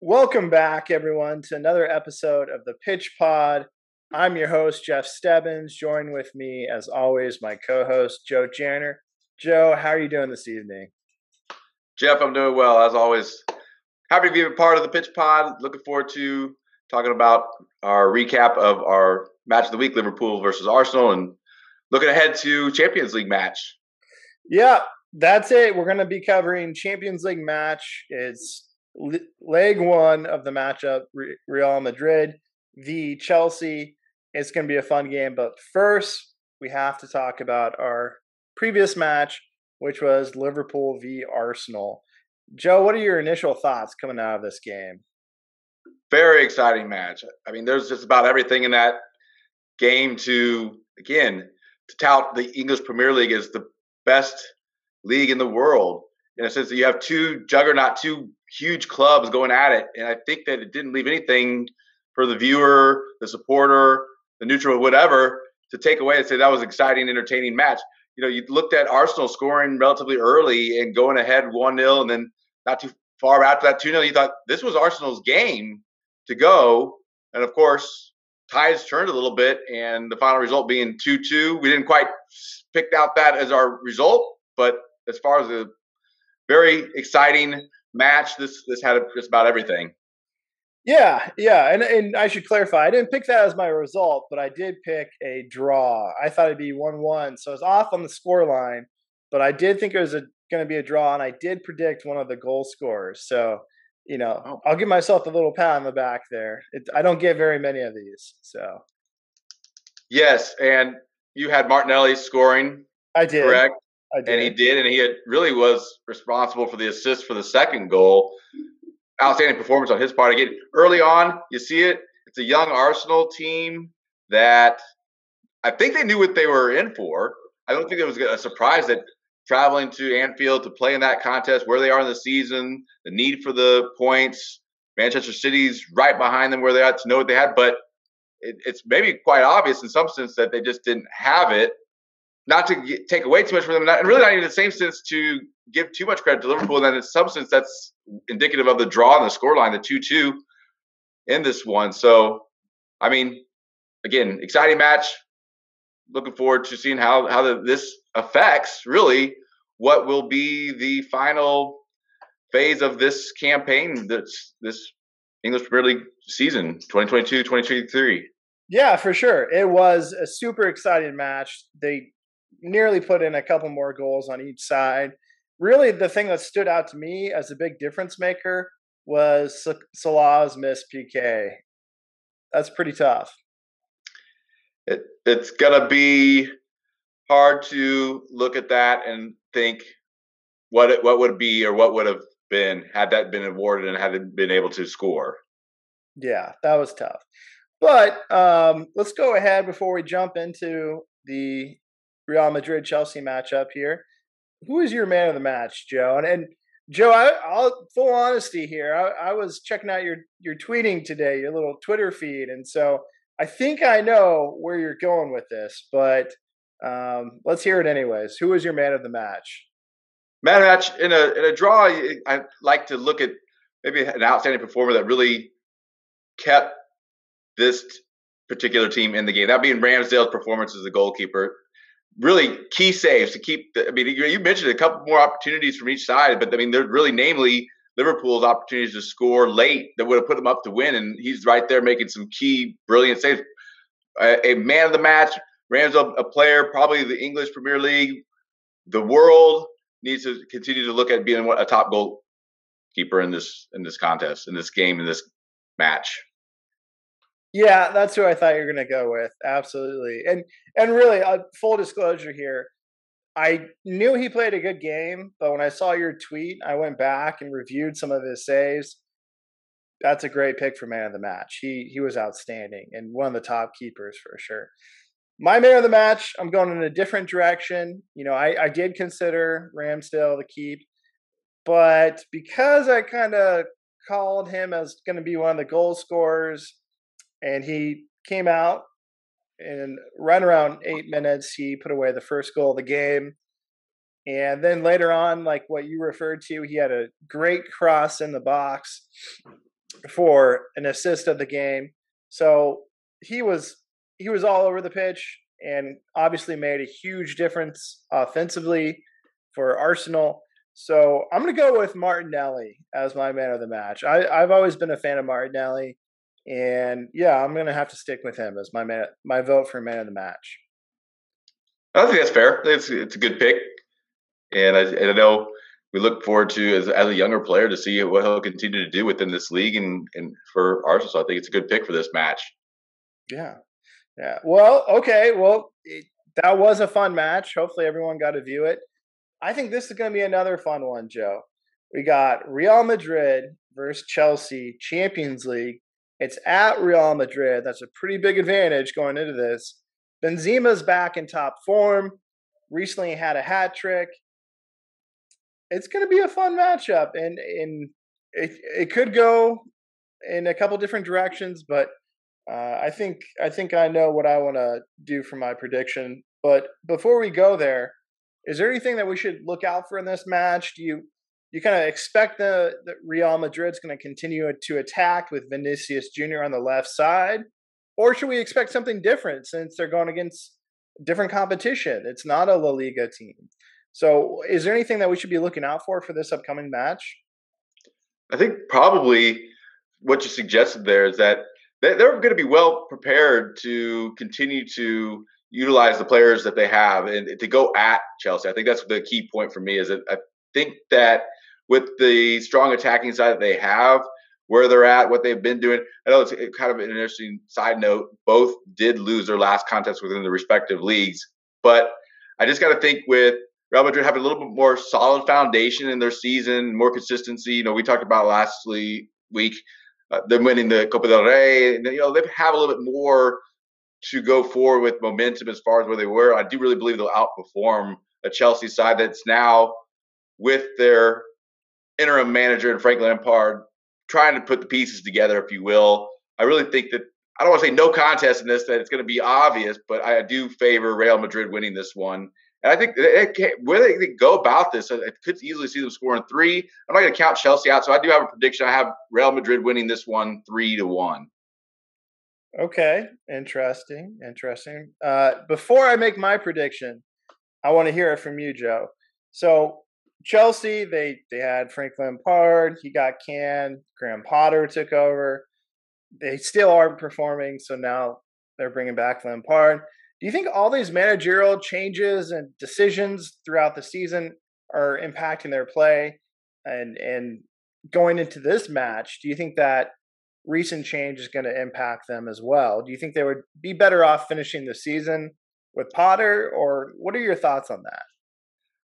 Welcome back, everyone, to another episode of the Pitch Pod. I'm your host, Jeff Stebbins. Join with me, as always, my co host, Joe Janner. Joe, how are you doing this evening? Jeff, I'm doing well, as always. Happy to be a part of the Pitch Pod. Looking forward to talking about our recap of our match of the week, Liverpool versus Arsenal, and looking ahead to Champions League match. Yeah, that's it. We're going to be covering Champions League match. It's leg one of the matchup Real Madrid v Chelsea. It's going to be a fun game, but first we have to talk about our previous match, which was Liverpool v Arsenal. Joe, what are your initial thoughts coming out of this game? Very exciting match. I mean, there's just about everything in that game to again to tout the English Premier League as the best league in the world in a sense that you have two juggernaut, two huge clubs going at it. And I think that it didn't leave anything for the viewer, the supporter, the neutral, whatever, to take away and say that was an exciting, entertaining match. You know, you looked at Arsenal scoring relatively early and going ahead 1 0, and then not too far after that 2 0, you thought this was Arsenal's game to go. And of course, ties turned a little bit, and the final result being 2 2. We didn't quite pick out that as our result, but as far as the very exciting match. This this had just about everything. Yeah, yeah, and and I should clarify. I didn't pick that as my result, but I did pick a draw. I thought it'd be one-one, so I was off on the score line. But I did think it was going to be a draw, and I did predict one of the goal scorers. So you know, oh. I'll give myself a little pat on the back there. It, I don't get very many of these, so. Yes, and you had Martinelli scoring. I did. Correct and he did, and he had, really was responsible for the assist for the second goal. Outstanding performance on his part. Again, early on, you see it. It's a young Arsenal team that I think they knew what they were in for. I don't think it was a surprise that traveling to Anfield to play in that contest, where they are in the season, the need for the points. Manchester City's right behind them where they are to know what they had, but it, it's maybe quite obvious in some sense that they just didn't have it not to get, take away too much from them, not, and really not even in the same sense to give too much credit to Liverpool. And then in some sense, that's indicative of the draw and the scoreline, the two-two in this one. So, I mean, again, exciting match. Looking forward to seeing how how the, this affects really what will be the final phase of this campaign. This this English Premier League season, 2022-2023. Yeah, for sure. It was a super exciting match. They nearly put in a couple more goals on each side. Really, the thing that stood out to me as a big difference maker was Salah's missed PK. That's pretty tough. It, it's gonna be hard to look at that and think what it, what would be or what would have been had that been awarded and had it been able to score. Yeah, that was tough. But um, let's go ahead before we jump into the Real Madrid Chelsea matchup here. Who is your man of the match, Joe? And, and Joe, I, will full honesty here. I, I, was checking out your your tweeting today, your little Twitter feed, and so I think I know where you're going with this. But um, let's hear it anyways. Who was your man of the match? Man of the match in a in a draw. I like to look at maybe an outstanding performer that really kept this particular team in the game. That being Ramsdale's performance as the goalkeeper really key saves to keep. The, I mean, you mentioned a couple more opportunities from each side, but I mean, they're really namely Liverpool's opportunities to score late that would have put them up to win, and he's right there making some key, brilliant saves. A, a man of the match, Rams, a, a player, probably the English Premier League, the world needs to continue to look at being a top goalkeeper in this in this contest, in this game, in this match. Yeah, that's who I thought you were going to go with. Absolutely. And and really, uh, full disclosure here, I knew he played a good game, but when I saw your tweet, I went back and reviewed some of his saves. That's a great pick for man of the match. He he was outstanding and one of the top keepers for sure. My man of the match, I'm going in a different direction. You know, I, I did consider Ramsdale the keep, but because I kind of called him as going to be one of the goal scorers and he came out in right around eight minutes, he put away the first goal of the game. And then later on, like what you referred to, he had a great cross in the box for an assist of the game. So he was he was all over the pitch and obviously made a huge difference offensively for Arsenal. So I'm going to go with Martinelli as my man of the match. I, I've always been a fan of Martinelli, and yeah, I'm going to have to stick with him as my man, my vote for man of the match. I think that's fair. It's it's a good pick, and I, and I know we look forward to as, as a younger player to see what he'll continue to do within this league and and for Arsenal. So I think it's a good pick for this match. Yeah, yeah. Well, okay. Well, it, that was a fun match. Hopefully, everyone got to view it. I think this is going to be another fun one, Joe. We got Real Madrid versus Chelsea, Champions League. It's at Real Madrid. That's a pretty big advantage going into this. Benzema's back in top form. Recently had a hat trick. It's going to be a fun matchup, and and it it could go in a couple different directions, but uh, I think I think I know what I want to do for my prediction. But before we go there, is there anything that we should look out for in this match? Do you you kind of expect the, the Real Madrid's going to continue to attack with Vinicius Jr. on the left side, or should we expect something different since they're going against different competition? It's not a La Liga team. So, is there anything that we should be looking out for for this upcoming match? I think probably what you suggested there is that they're going to be well prepared to continue to utilize the players that they have and to go at Chelsea. I think that's the key point for me is that I think that with the strong attacking side that they have, where they're at, what they've been doing. I know it's kind of an interesting side note. Both did lose their last contest within the respective leagues, but I just got to think with Real Madrid having a little bit more solid foundation in their season, more consistency. You know, we talked about last week uh, them winning the Copa del Rey. And, you know, they have a little bit more to go forward with momentum as far as where they were. I do really believe they'll outperform a Chelsea side that's now with their interim manager and Frank Lampard trying to put the pieces together, if you will. I really think that I don't want to say no contest in this that it's going to be obvious, but I do favor Real Madrid winning this one. And I think it where they go about this, I could easily see them scoring three. I'm not going to count Chelsea out, so I do have a prediction. I have Real Madrid winning this one three to one. Okay, interesting, interesting. Uh, before I make my prediction, I want to hear it from you, Joe. So Chelsea, they they had Frank Lampard, he got canned. Graham Potter took over. They still aren't performing, so now they're bringing back Lampard. Do you think all these managerial changes and decisions throughout the season are impacting their play? And and going into this match, do you think that recent change is going to impact them as well. Do you think they would be better off finishing the season with Potter, or what are your thoughts on that?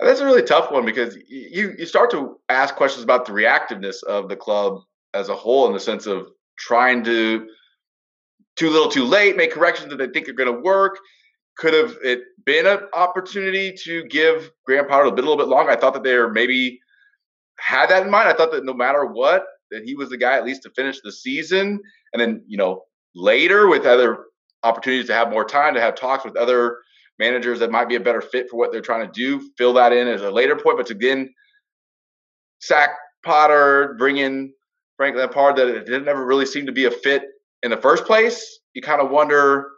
That's a really tough one because you you start to ask questions about the reactiveness of the club as a whole, in the sense of trying to too little, too late, make corrections that they think are going to work. Could have it been an opportunity to give Graham Potter a, bit, a little bit longer? I thought that they were maybe had that in mind. I thought that no matter what, that he was the guy at least to finish the season. And then, you know, later with other opportunities to have more time to have talks with other managers that might be a better fit for what they're trying to do, fill that in as a later point. But again, sack Potter, bring in Frank Lampard, that it didn't ever really seem to be a fit in the first place. You kind of wonder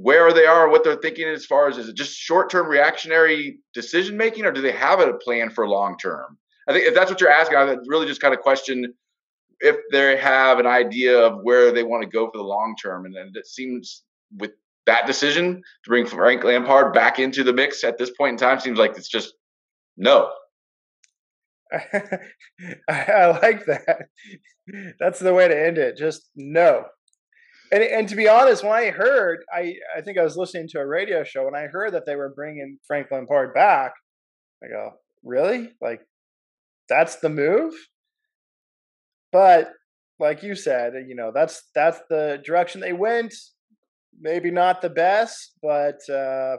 where they are, what they're thinking as far as is it just short term reactionary decision making, or do they have a plan for long term? I think if that's what you're asking, I really just kind of question if they have an idea of where they want to go for the long term. And it seems with that decision to bring Frank Lampard back into the mix at this point in time seems like it's just no. I like that. That's the way to end it. Just no. And and to be honest, when I heard, I I think I was listening to a radio show and I heard that they were bringing Frank Lampard back. I go, really? Like, that's the move? But like you said, you know, that's that's the direction they went. Maybe not the best, but uh,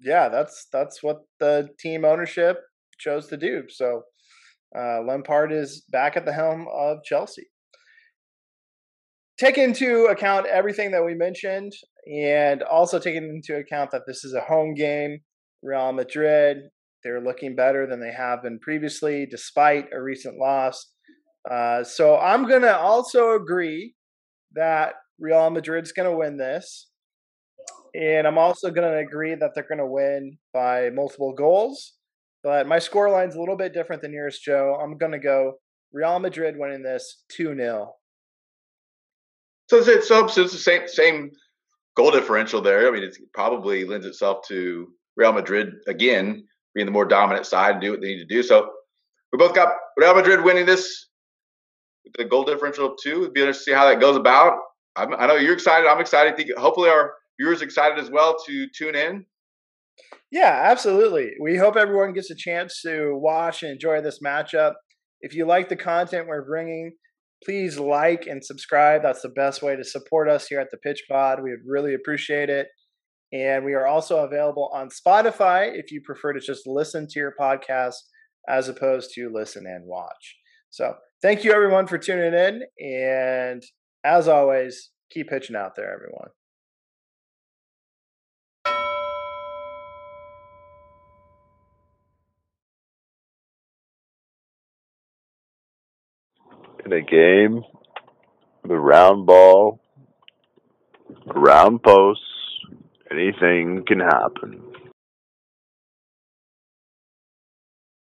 yeah, that's that's what the team ownership chose to do. So uh, Lampard is back at the helm of Chelsea. Take into account everything that we mentioned And also taking into account that this is a home game, Real Madrid, they're looking better than they have been previously, despite a recent loss. Uh, so I'm going to also agree that Real Madrid's going to win this. And I'm also going to agree that they're going to win by multiple goals. But my score line's a little bit different than yours, Joe. I'm going to go Real Madrid winning this 2 0. So it's, so it's the same same goal differential there. I mean, it probably lends itself to Real Madrid again being the more dominant side and do what they need to do. So we both got Real Madrid winning this with the goal differential of two. It'd be interesting to see how that goes about. I'm, i know you're excited. I'm excited. I Think hopefully our viewers excited as well to tune in. Yeah, absolutely. We hope everyone gets a chance to watch and enjoy this matchup. If you like the content we're bringing, please like and subscribe. That's the best way to support us here at the Pitch Pod. We would really appreciate it. And we are also available on Spotify if you prefer to just listen to your podcast as opposed to listen and watch. So, thank you everyone for tuning in. And as always, keep pitching out there, everyone. In a game, the round ball, round posts, anything can happen.